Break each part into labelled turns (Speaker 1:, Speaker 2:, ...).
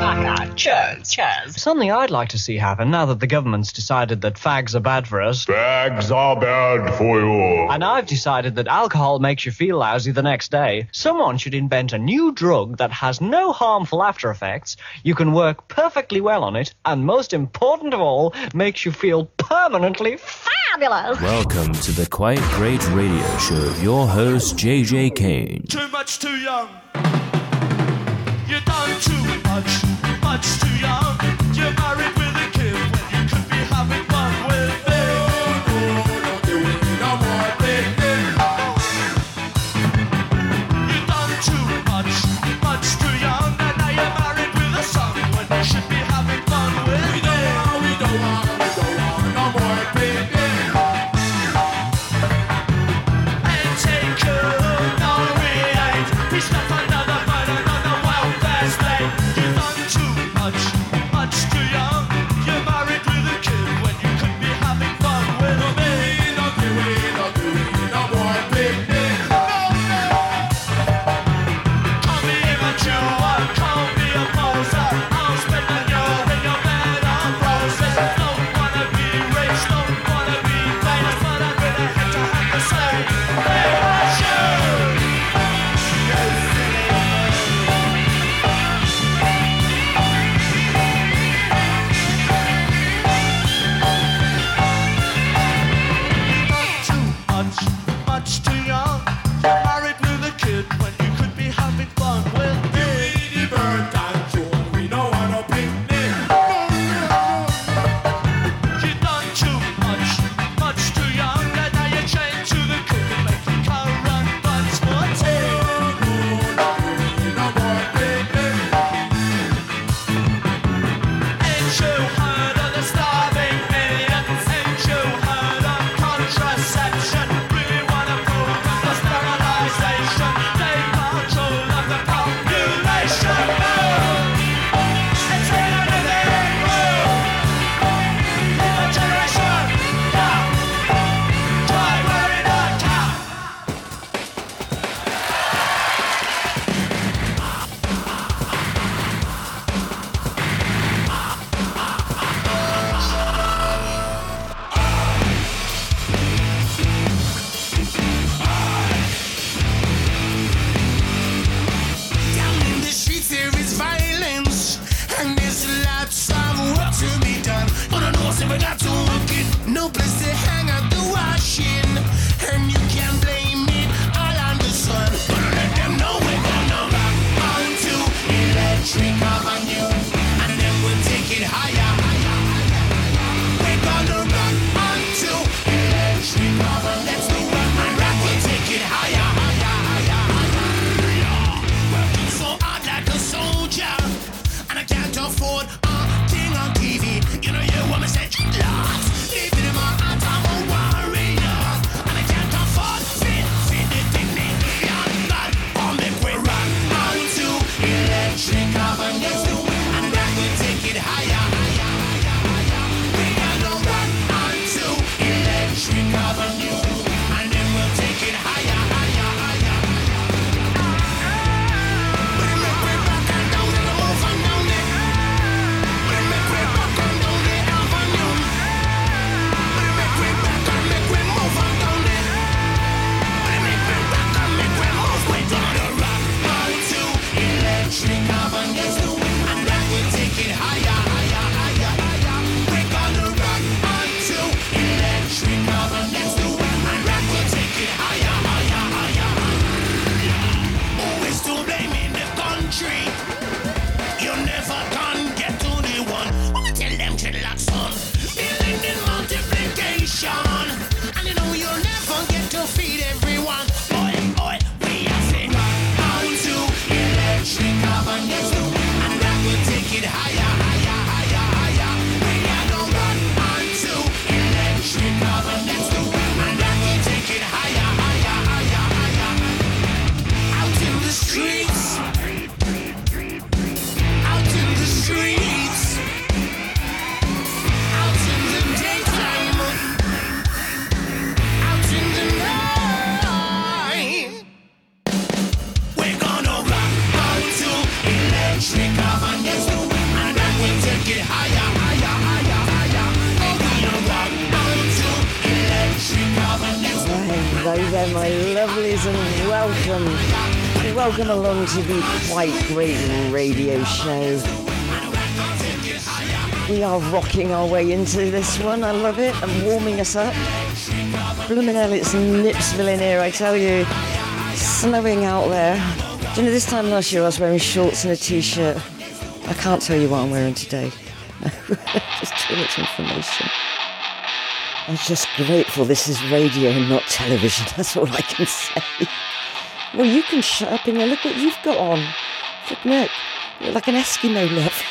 Speaker 1: Aka, cheers, cheers.
Speaker 2: Something I'd like to see happen now that the government's decided that fags are bad for us.
Speaker 3: Fags are bad for you.
Speaker 2: And I've decided that alcohol makes you feel lousy the next day. Someone should invent a new drug that has no harmful after effects. You can work perfectly well on it, and most important of all, makes you feel permanently fabulous.
Speaker 4: Welcome to the Quite Great Radio Show with your host, JJ Kane.
Speaker 5: Too much too young. Too
Speaker 6: to the Quite Great Radio Show. We are rocking our way into this one. I love it. And warming us up. Blooming hell, it's Nipsville in here, I tell you. Snowing out there. Do you know, this time last year I was wearing shorts and a t-shirt. I can't tell you what I'm wearing today. Just too much information. I'm just grateful this is radio and not television. That's all I can say. Well, you can shut up and look what you've got on. Look, you're like an Eskimo, love.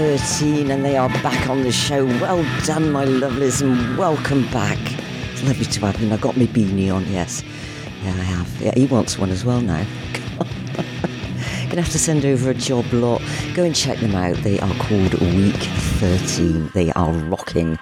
Speaker 6: 13, and they are back on the show. Well done, my lovelies, and welcome back. It's lovely to have you. I've got my beanie on, yes. Yeah, I have. Yeah, he wants one as well now. Gonna have to send over a job lot. Go and check them out. They are called Week 13. They are rocking.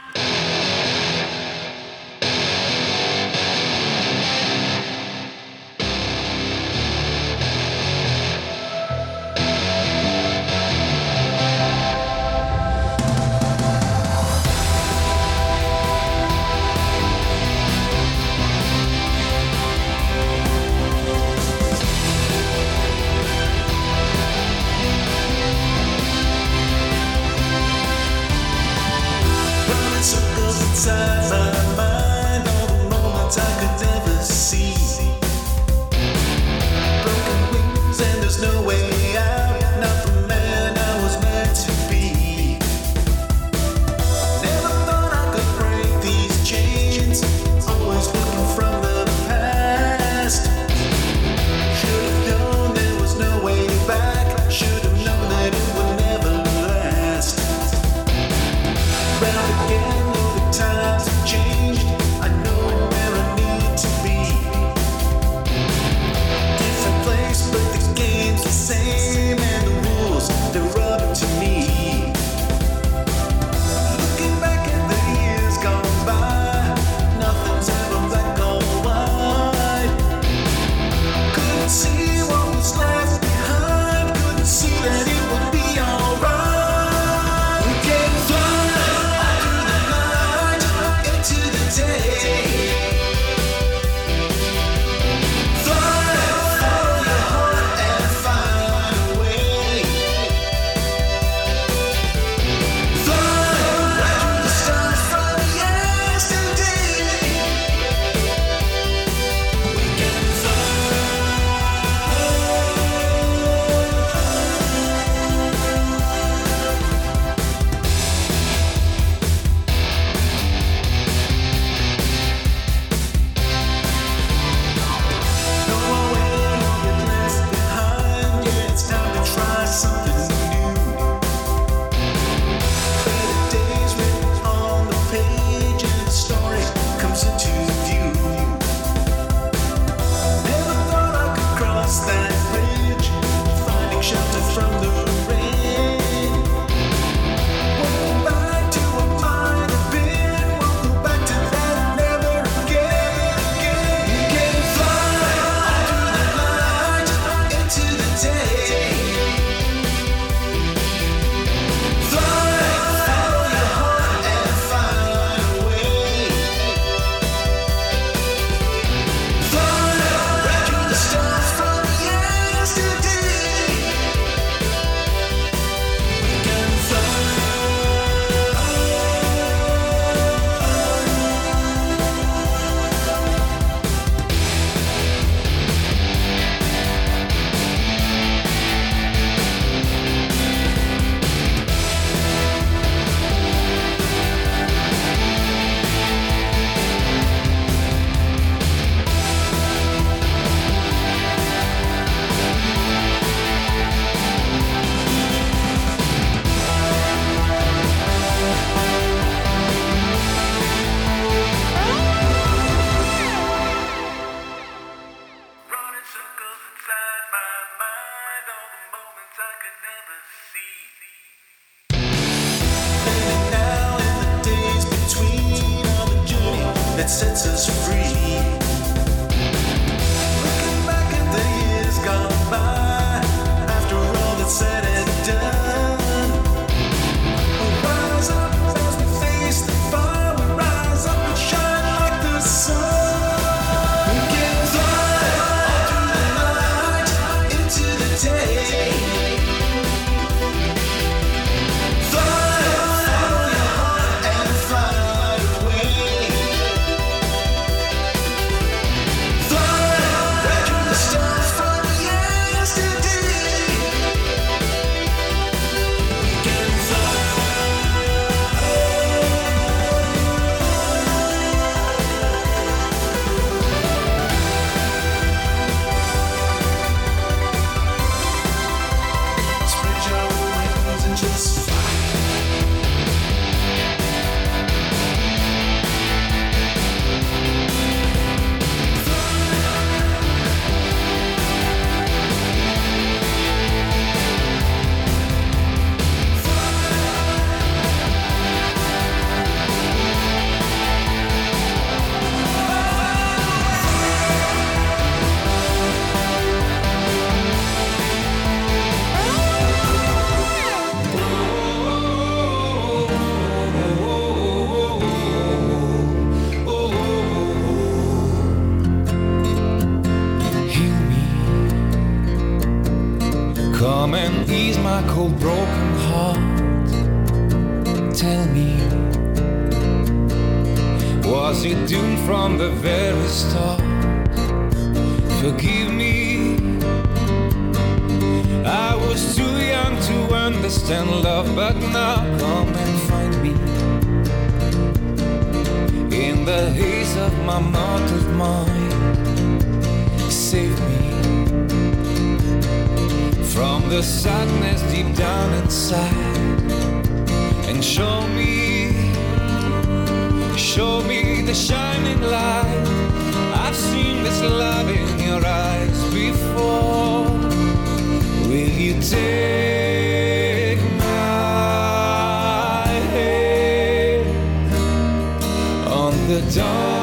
Speaker 7: Cold, broken heart. Tell me, was it doomed from the very start? Forgive me. I was too young to understand love, but now come and find me. In the haze of my mortal mind, the sadness deep down inside, and show me, show me the shining light. I've seen this love in your eyes before. Will you take my hand on the darkest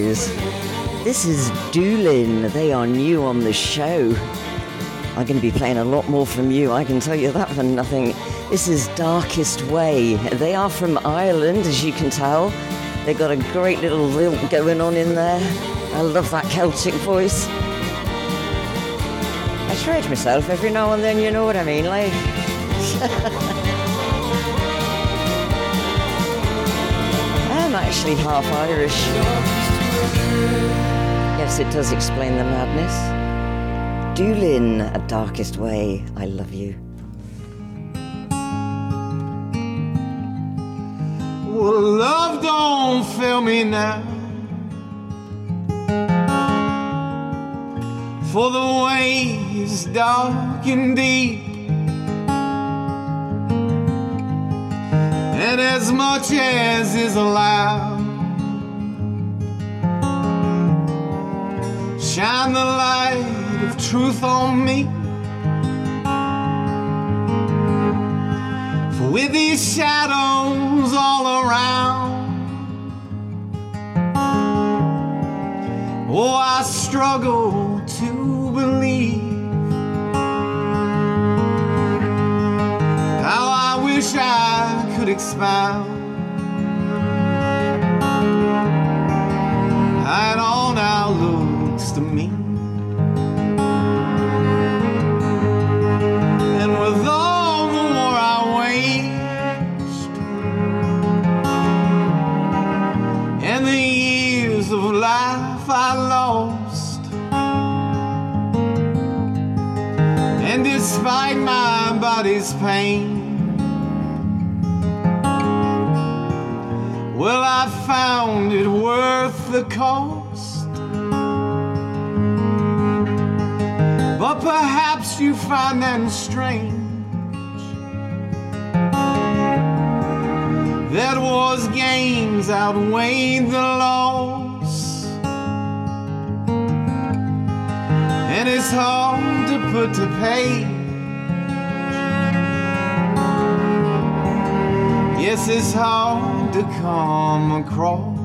Speaker 8: guys. This is Doolin. They are new on the show. I'm going to be playing a lot more from you, I can tell you that for nothing. This is Darkest Way. They are from Ireland, as you can tell. They've got a great little lilt going on in there. I love that Celtic voice. I stretch myself every now and then, you know what I mean? Like, I'm actually half Irish. Yes, it does explain the madness. Doolin, a darkest way. I love you.
Speaker 9: Well, love don't fail me now. For the way is dark and deep. And as much as is allowed, shine the light of truth on me. For with these shadows all around, oh, I struggle to believe how I wish I could expound. All now looks despite my body's pain, well, I found it worth the cost. But perhaps you find them strange. That war's gains outweighed the loss. and it's hard to put to pay. Yes, it's hard to come across.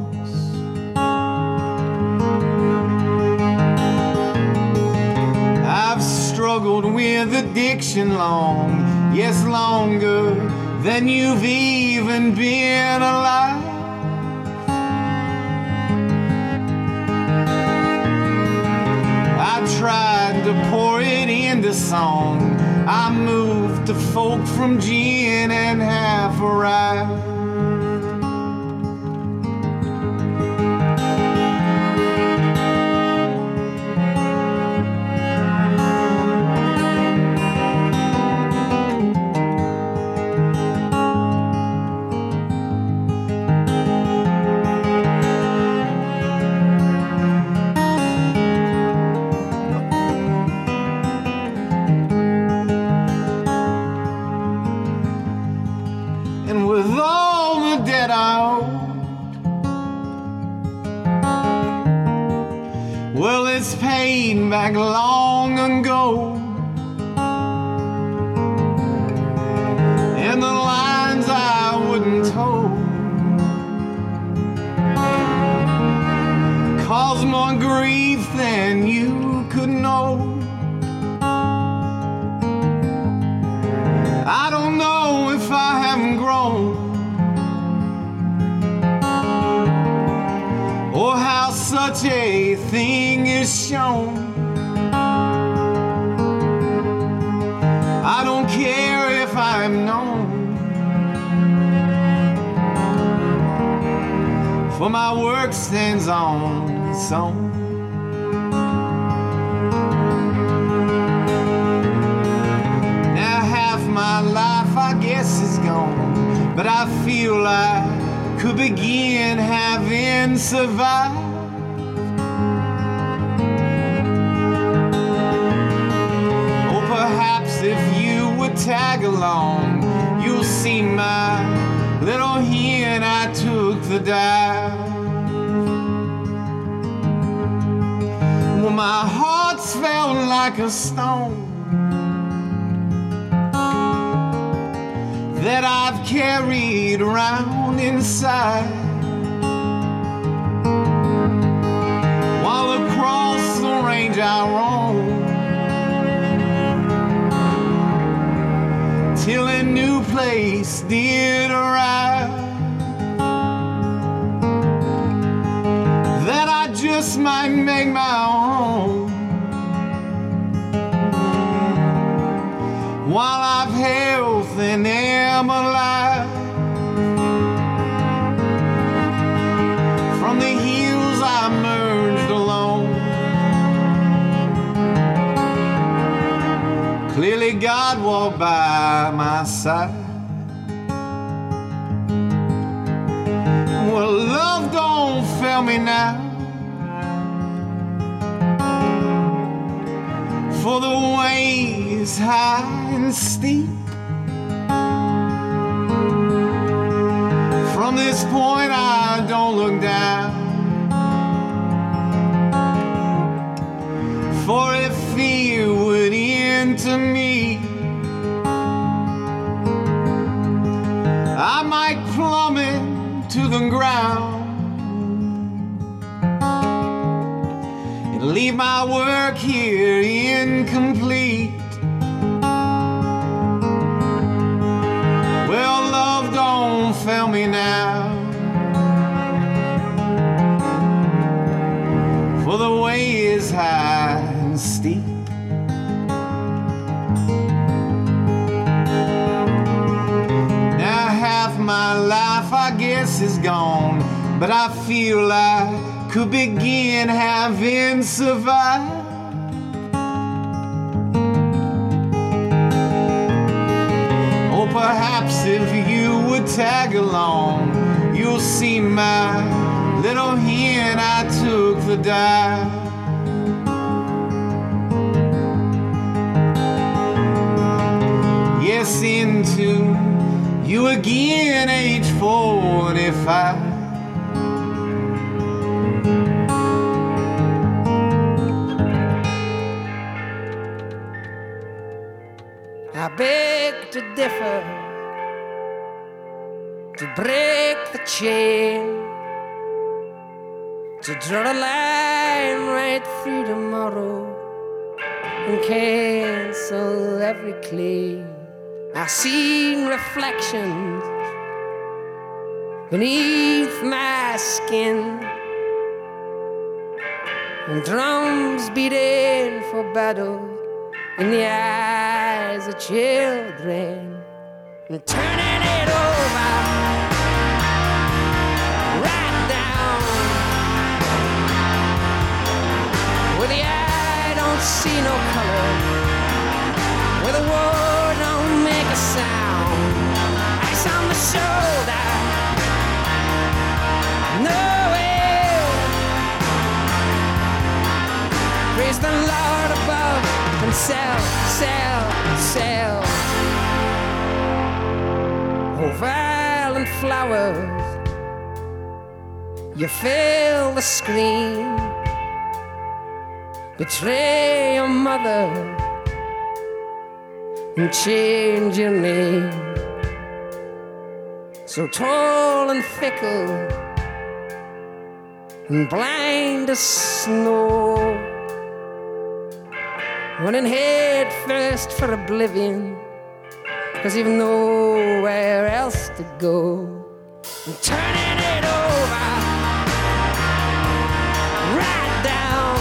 Speaker 9: I've struggled with addiction long, yes, longer than you've even been alive. I tried to pour it into song. I moved the folk from gin and half a rye. Stands on its own. Now half my life I guess is gone, but I feel I could begin having survived. Or perhaps if you would tag along, you'll see my little hen I took the dive. My heart's felt like a stone. that I've carried around inside. While across the range I roam, till a new place did arrive. Just might make my own. while I've health and am alive. From the hills I merged alone. Clearly, God walked by my side. Well, love don't fail me now. For the way is high and steep. From this point, I don't look down. For if fear would enter me, I might plummet to the ground. Leave my work here incomplete. Well, love don't fail me now. For the way is high and steep. Now half my life I guess is gone, but I feel I could begin having survived. Or perhaps if you would tag along, you'll see my little hen I took the dive. Yes, into you again, age 45.
Speaker 10: Beg to differ, to break the chain, to draw the line right through tomorrow and cancel every claim. I've seen reflections beneath my skin. And drums beating for battle in the eyes of children. And turning it over right down. Where the eye don't see no color. Where the word don't make a sound. Ice on the shoulder. Nowhere. Praise the Lord sell, sell, sell. Oh, violent flowers, you fill the screen. Betray your mother and change your name. So tall and fickle and blind as snow. Running head first for oblivion, cause you've nowhere else to go. And turning it over, right down,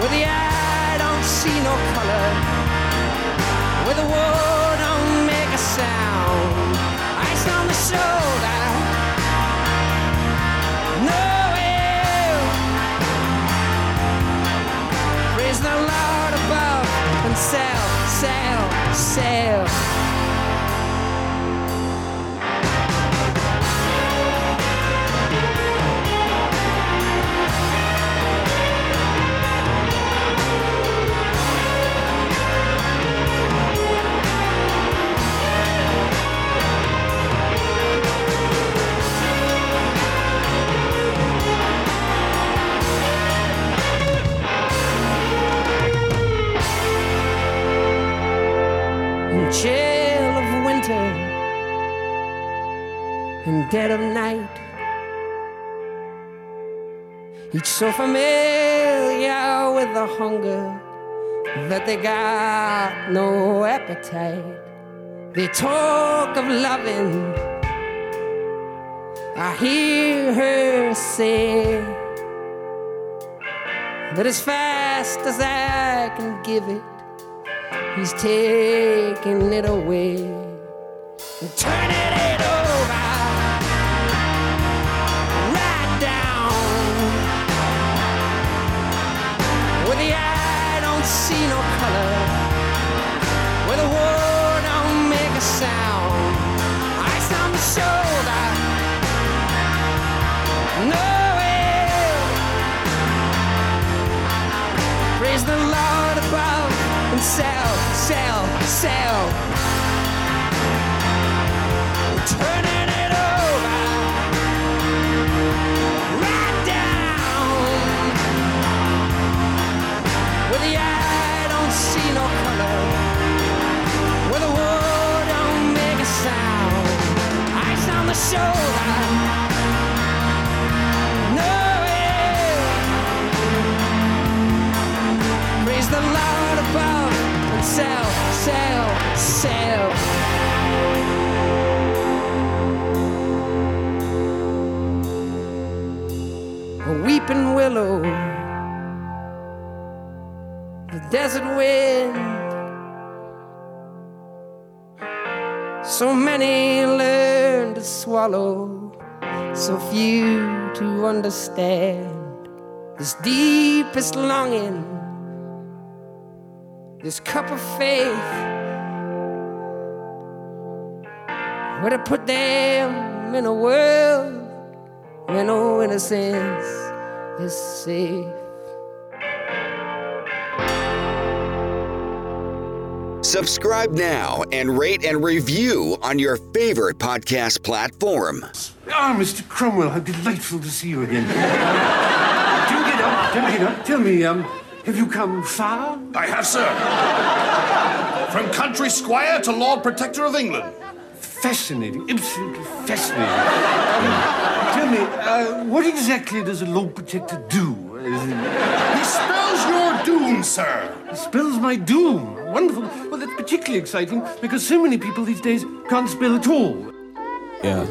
Speaker 10: where the eye don't see no color, where the word don't make a sound. Ice on the shoulder. Sail, and dead of night. Each so familiar with the hunger that they got no appetite. They talk of loving. I hear her say that as fast as I can give it. He's taking it away sell, sell, sell. Turning it over, right down. Where the eye don't see no color, where the word don't make a sound. Ice on the shoulder. Sell, sell, sell. A weeping willow, the desert wind. So many learn to swallow, so few to understand this deepest longing this cup of faith where to put them in a world where no innocence is safe.
Speaker 11: Subscribe now and rate and review on your favorite podcast platform.
Speaker 9: Ah, Mr. Cromwell, how delightful to see you again. do get up, do get up. Tell me, um,
Speaker 12: Have you come far?
Speaker 6: I have, sir. From country squire to Lord Protector of England.
Speaker 12: Fascinating, absolutely fascinating. Um, tell me, uh, what exactly does a Lord Protector do?
Speaker 6: He spells your doom, sir.
Speaker 12: He spells my doom. Wonderful. Well, that's particularly exciting because so many people these days can't spell at all.
Speaker 13: Yeah.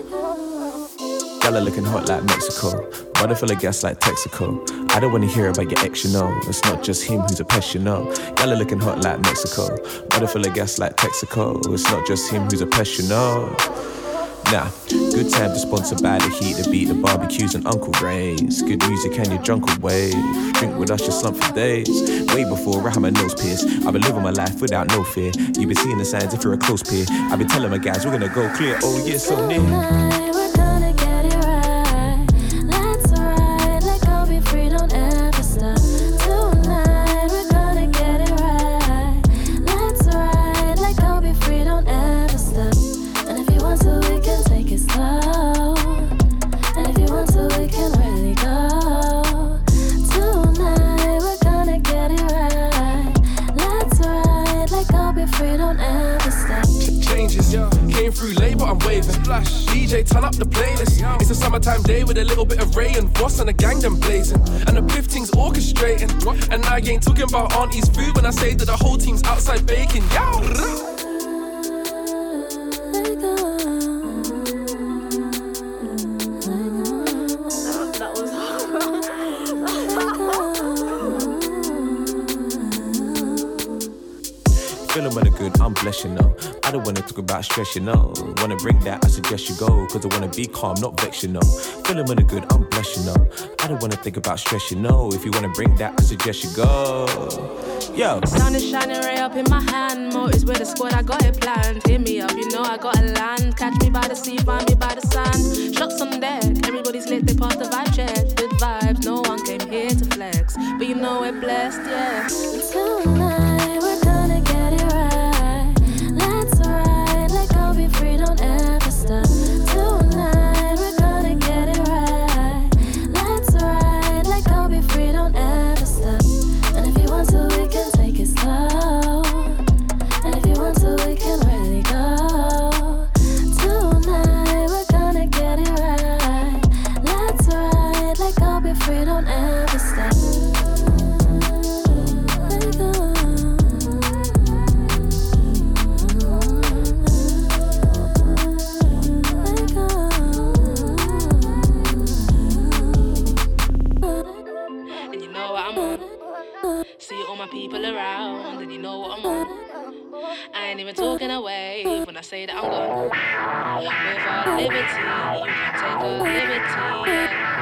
Speaker 13: Gala looking hot like Mexico. Body full of gas like Texaco. I don't wanna hear about your ex, you know. It's not just him who's a pest, you know. Gala looking hot like Mexico. Body full of gas like Texaco. It's not just him who's a pest, you know. Nah, good time to sponsor by the heat, the beat, the barbecues, and Uncle Ray's. Good music and your drunken wave. Drink with us, you slump for days. Way before I had my nose pierced. I've been living my life without no fear. You've been seeing the signs if you're a close peer. I've been telling my guys we're gonna go clear. Oh, yeah, so near.
Speaker 14: Summertime day with a little bit of Ray and Voss and a gang them blazing. And the Biff thing's orchestrating. And I ain't talking about auntie's food when I say that the whole team's outside baking. Yow!
Speaker 13: Feeling when good, I'm you know. I don't wanna talk about stress, you know. Wanna bring that, I suggest you go. Cause I wanna be calm, not vex, you know. Feeling when good, I'm blessed, you know. I don't wanna think about stress, you know. If you wanna bring that, I suggest you go. Yo.
Speaker 15: Sun is shining right up in my hand. Motors with the squad, I got it planned. Hit me up, you know I got a land. Catch me by the sea, find me by the sand. Shots on deck, everybody's lit, they pass the vibe check. Good vibes, no one came here to flex. But you know we're blessed, yeah. I'm. With our liberty, you can take a liberty.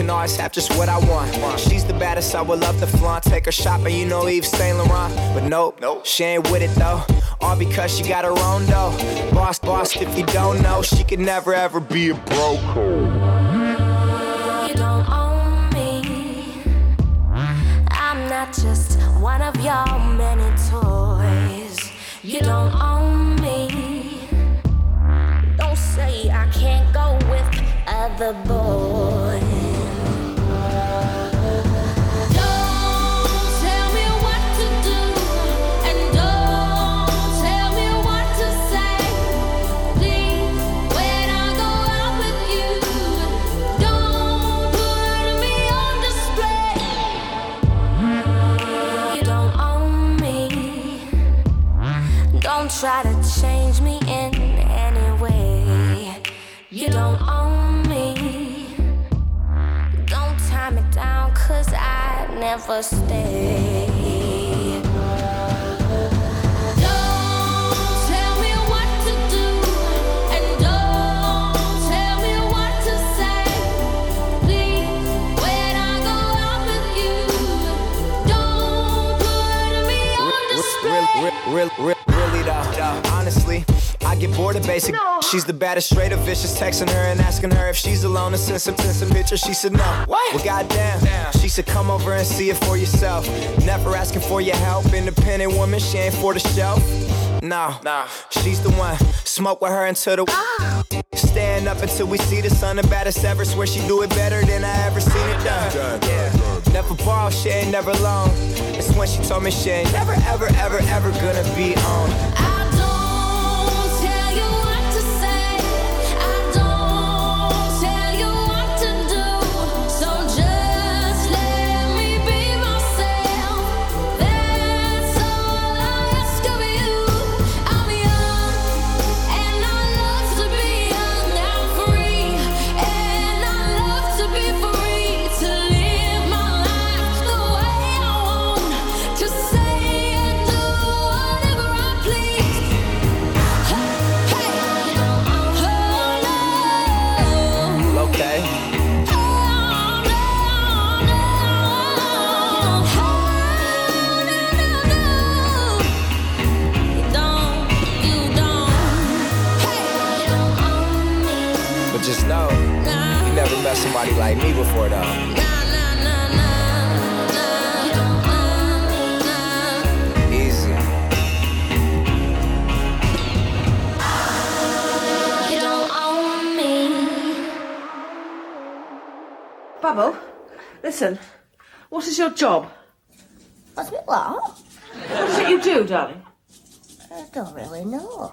Speaker 16: Can always have just what I want. She's the baddest, I would love to flaunt. Take her shopping, you know Yves Saint Laurent. But nope, nope, she ain't with it though. All because she got her own dough. Boss, boss, if you don't know, she could never ever be a broke.
Speaker 17: You don't own me. I'm not just one of your many toys. You don't own me. Don't say I can't go with other boys. Try to change me in any way. You don't own me. Don't tie me down, cause I never stay.
Speaker 16: Get bored of basic. She's the baddest, straight up vicious. Texting her and asking her if she's alone and send some, send some pictures. She said no. What? Well, goddamn. She said come over and see it for yourself. Never asking for your help. Independent woman, she ain't for the shelf. No, nah. she's the one. Smoke with her until the. Ah. Stand up until we see the sun. The baddest ever. Swear she do it better than I ever seen it done. Yeah. Never borrow, she ain't never loan. It's when she told me she ain't never, ever, ever, ever gonna be on.
Speaker 17: Don't
Speaker 16: But just know, you never met somebody like me before, though. Easy.
Speaker 17: You don't own me.
Speaker 18: Bubble, listen. What is your job?
Speaker 17: What's it what?
Speaker 18: What is it you do, darling?
Speaker 17: I don't really know.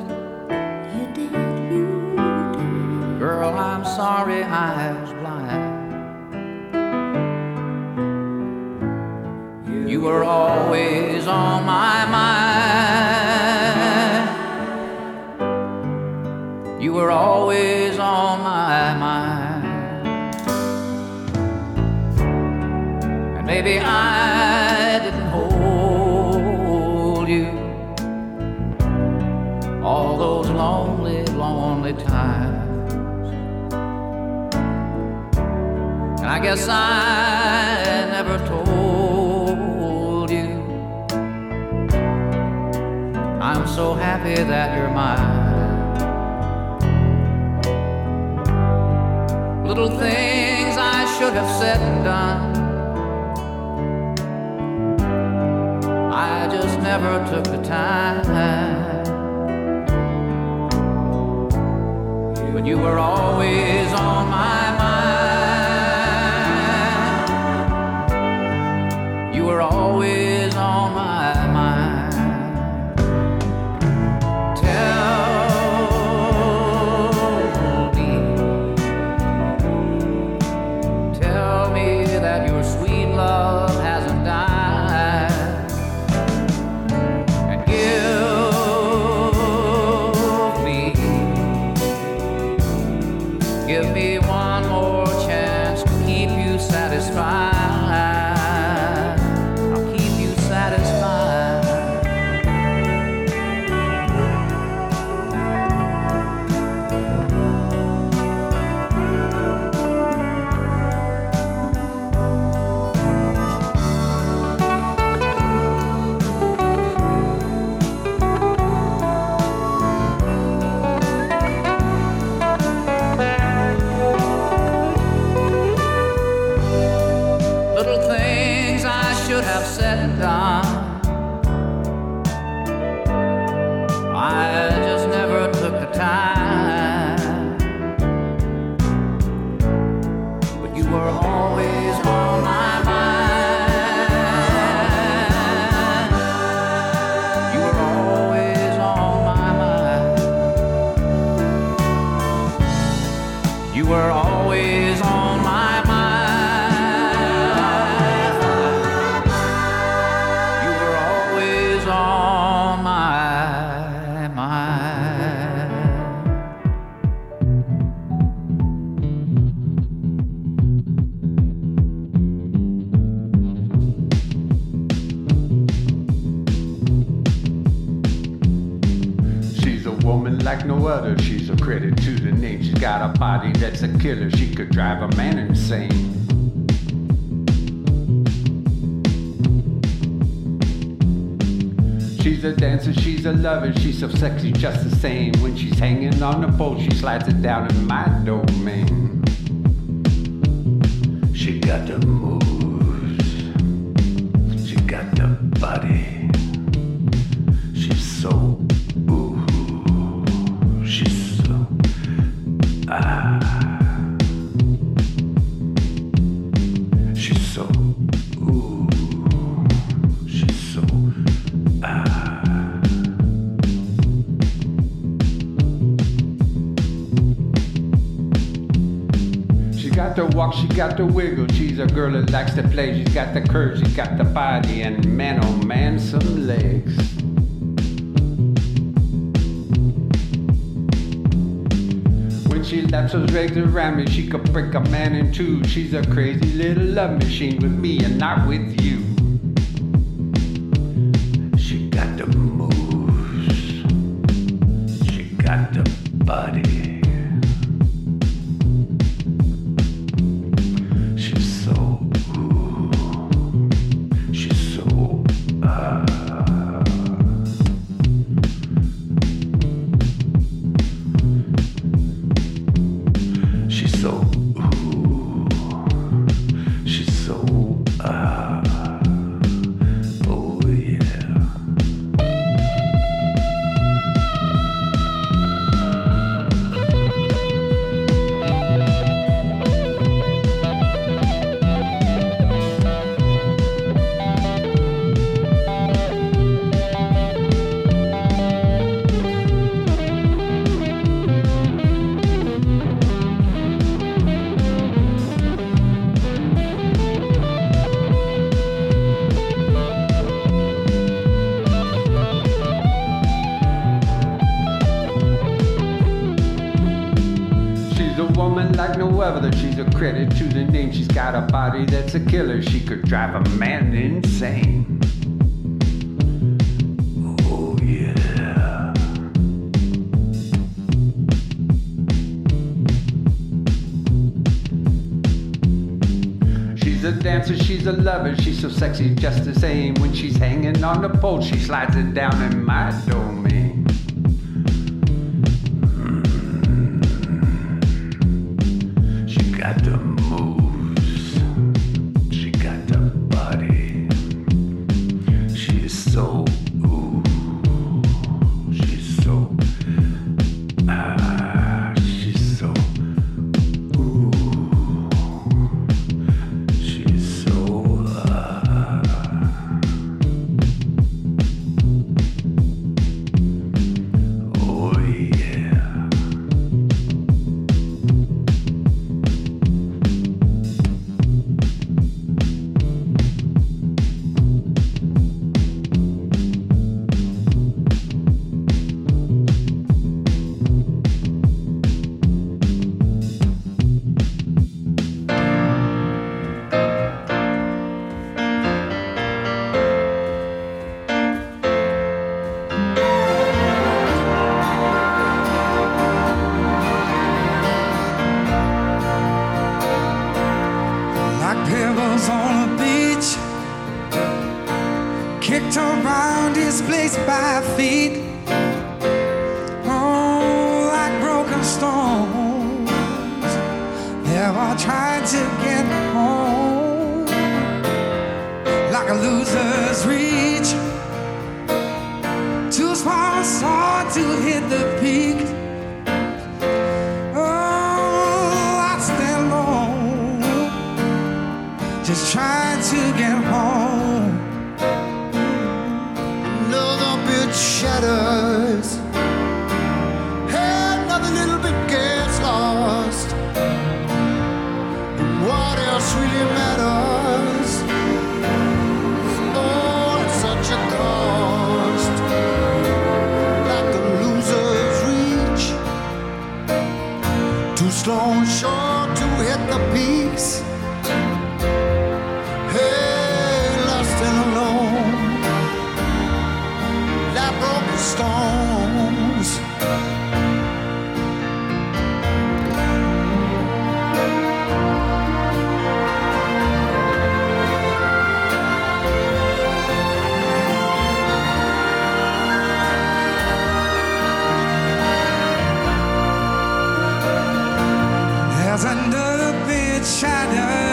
Speaker 19: Girl, I'm sorry I was blind. You were always on my mind. You were always on my mind. And maybe I didn't hold you all those lonely, lonely times. I guess I never told you I'm so happy that you're mine. Little things I should have said and done. I just never took the time. But you were always
Speaker 20: got a body that's a killer. She could drive a man insane. She's a dancer, she's a lover, she's so sexy just the same. When she's hanging on the pole, she slides it down in my domain. She got the moves, got the wiggle. She's a girl that likes to play. She's got the curves, she's got the body, and man, oh man, some legs. When she laps those legs around me, she could break a man in two. She's a crazy little love machine with me and not with you. That's a killer. She could drive a man insane. Oh yeah. She's a dancer, she's a lover, she's so sexy just the same. When she's hanging on the pole, she slides it down in my domain. There's the
Speaker 21: bit
Speaker 22: shattered.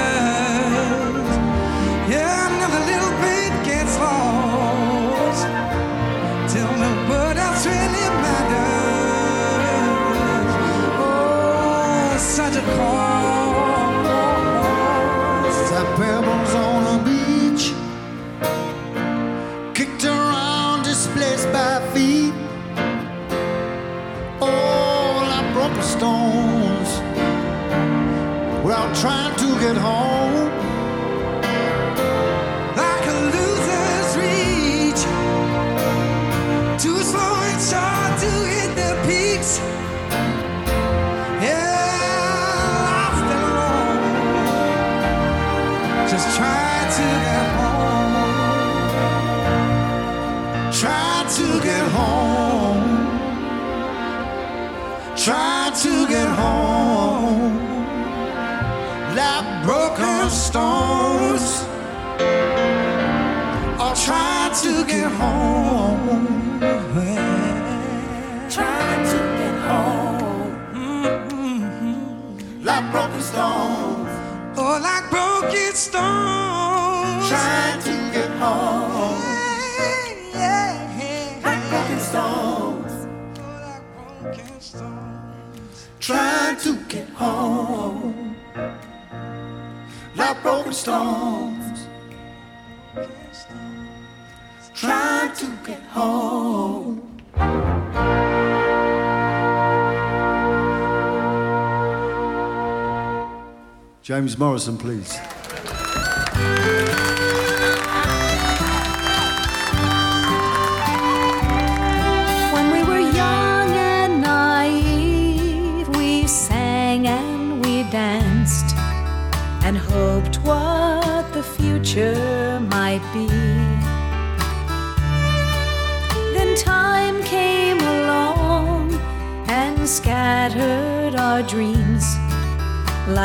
Speaker 21: Home.
Speaker 22: Like
Speaker 21: broken stones. Or try to get home. Try to get home. Mm-hmm. Like broken stones.
Speaker 22: Oh, like broken stones.
Speaker 21: Trying to get home. Home. Like broken stones. Trying to get home. James Morrison, please.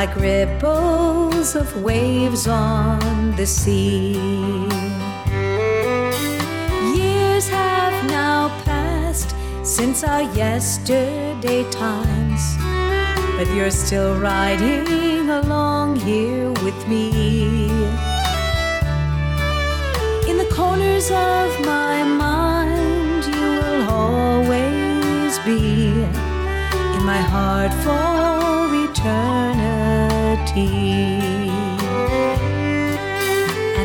Speaker 23: Like ripples of waves on the sea. Years have now passed since our yesterday times, but you're still riding along here with me. In the corners of my mind, you will always be in my heart for eternity. And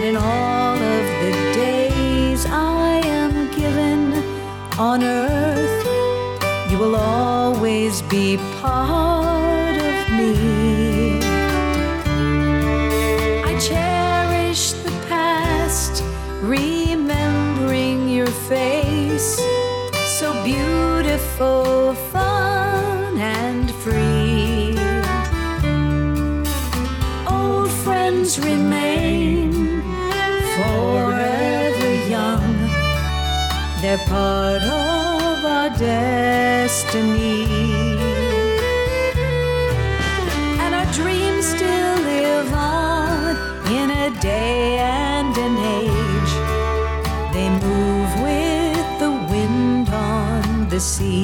Speaker 23: in all of the days I am given on earth, you will always be part part of our destiny. And our dreams still live on in a day and an age. They move with the wind on the sea.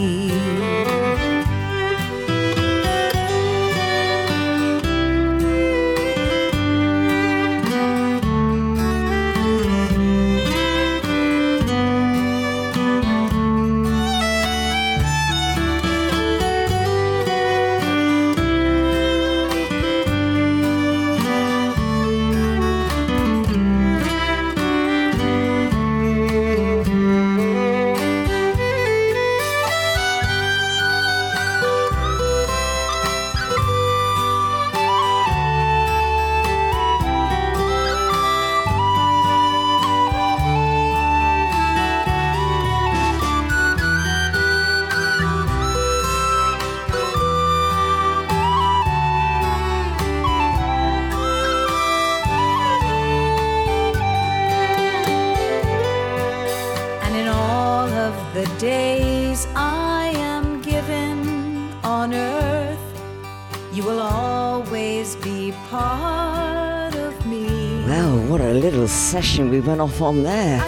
Speaker 24: Session we went off on there.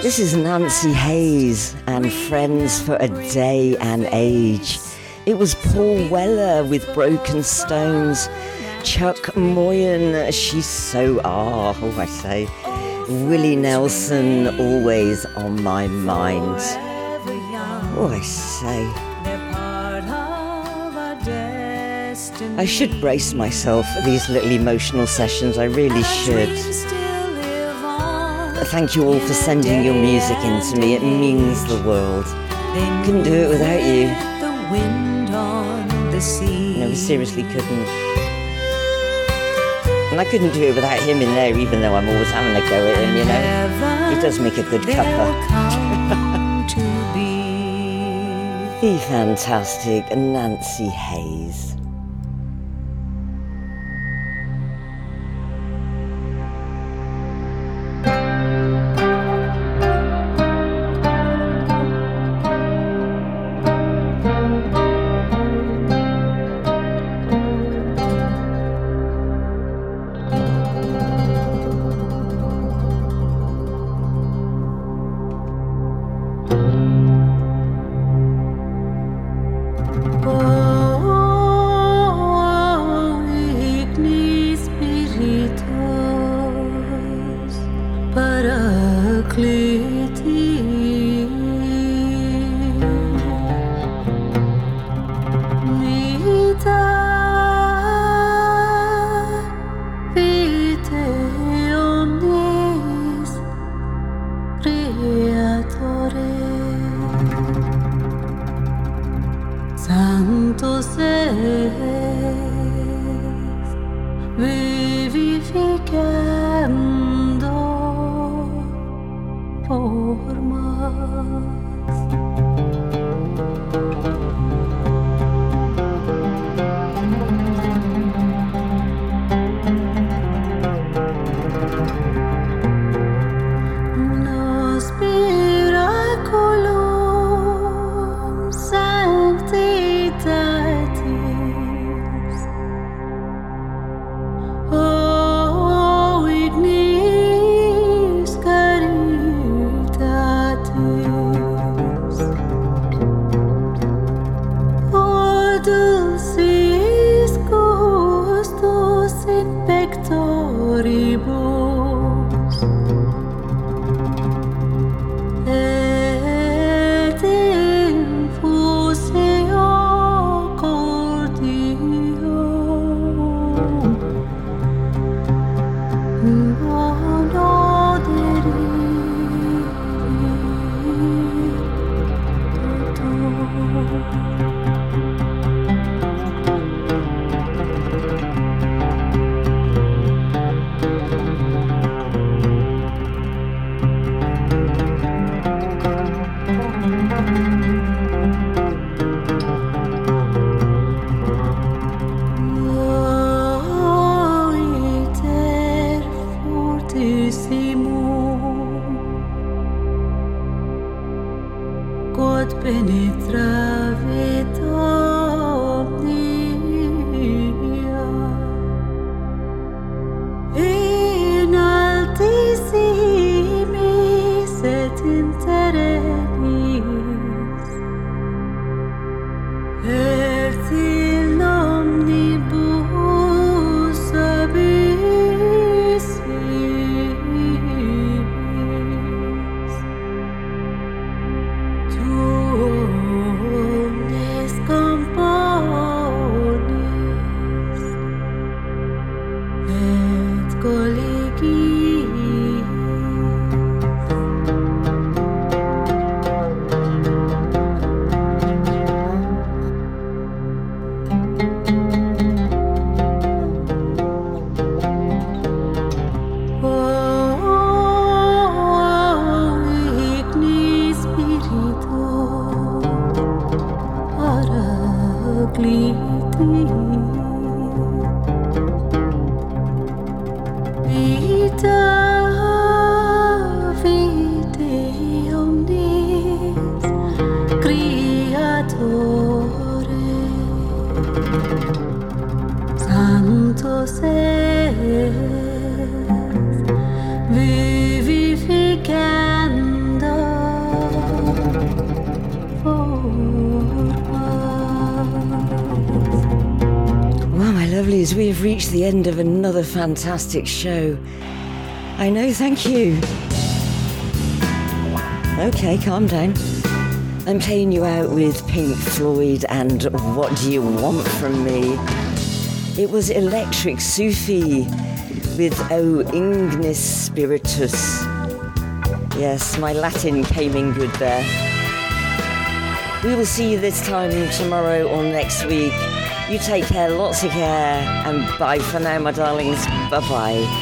Speaker 24: This is Nancy Hays and Friends for a Day and Age. It was Paul Weller with Broken Stones. Chuck Moyen, she's so ah, oh I say. Willie Nelson, always on my mind. Oh I say. I should brace myself for these little emotional sessions, I really should. Thank you all for sending your music in to me, it means the world. Couldn't do it without you.
Speaker 23: The wind on the sea.
Speaker 24: No, we seriously couldn't. And I couldn't do it without him in there, even though I'm always having a go at him, you know. He does make a good cuppa. the fantastic Nancy
Speaker 8: Hays. be reached the end of another fantastic show. I know, thank you. Okay, calm down. I'm playing you out with Pink Floyd and What Do You Want From Me? It was Electric Sufi with O Ignis Spiritus. Yes, my Latin came in good there. We will see you this time tomorrow or next week. You take care, lots of care, and bye for now, my darlings. Bye bye.